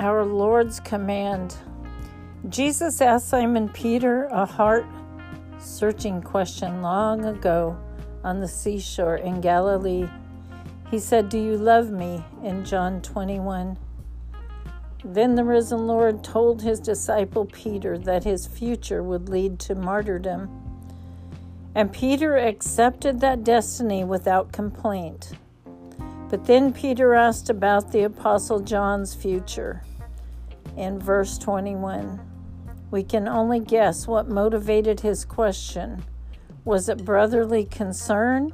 our Lord's command. Jesus asked Simon Peter a heart searching question long ago on the seashore in Galilee. He said, Do you love me? in John 21. Then the risen Lord told his disciple Peter that his future would lead to martyrdom. And Peter accepted that destiny without complaint. But then Peter asked about the Apostle John's future in verse 21. We can only guess what motivated his question. Was it brotherly concern?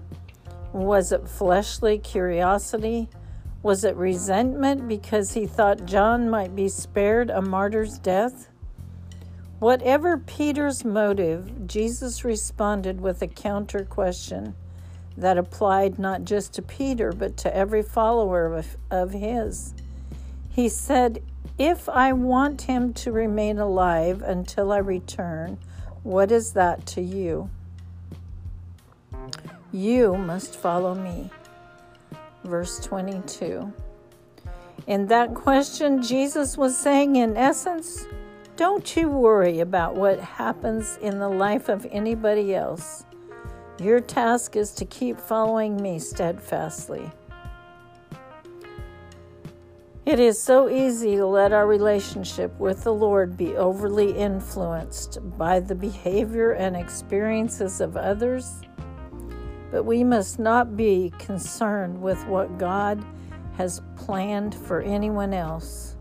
Was it fleshly curiosity? Was it resentment because he thought John might be spared a martyr's death? Whatever Peter's motive, Jesus responded with a counter question that applied not just to Peter, but to every follower of, of his. He said, If I want him to remain alive until I return, what is that to you? You must follow me. Verse 22. In that question, Jesus was saying, in essence, don't you worry about what happens in the life of anybody else. Your task is to keep following me steadfastly. It is so easy to let our relationship with the Lord be overly influenced by the behavior and experiences of others, but we must not be concerned with what God has planned for anyone else.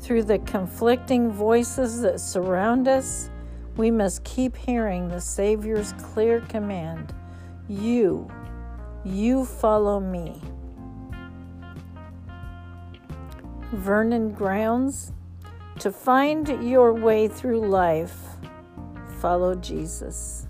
Through the conflicting voices that surround us, we must keep hearing the Savior's clear command You, you follow me. Vernon Grounds To find your way through life, follow Jesus.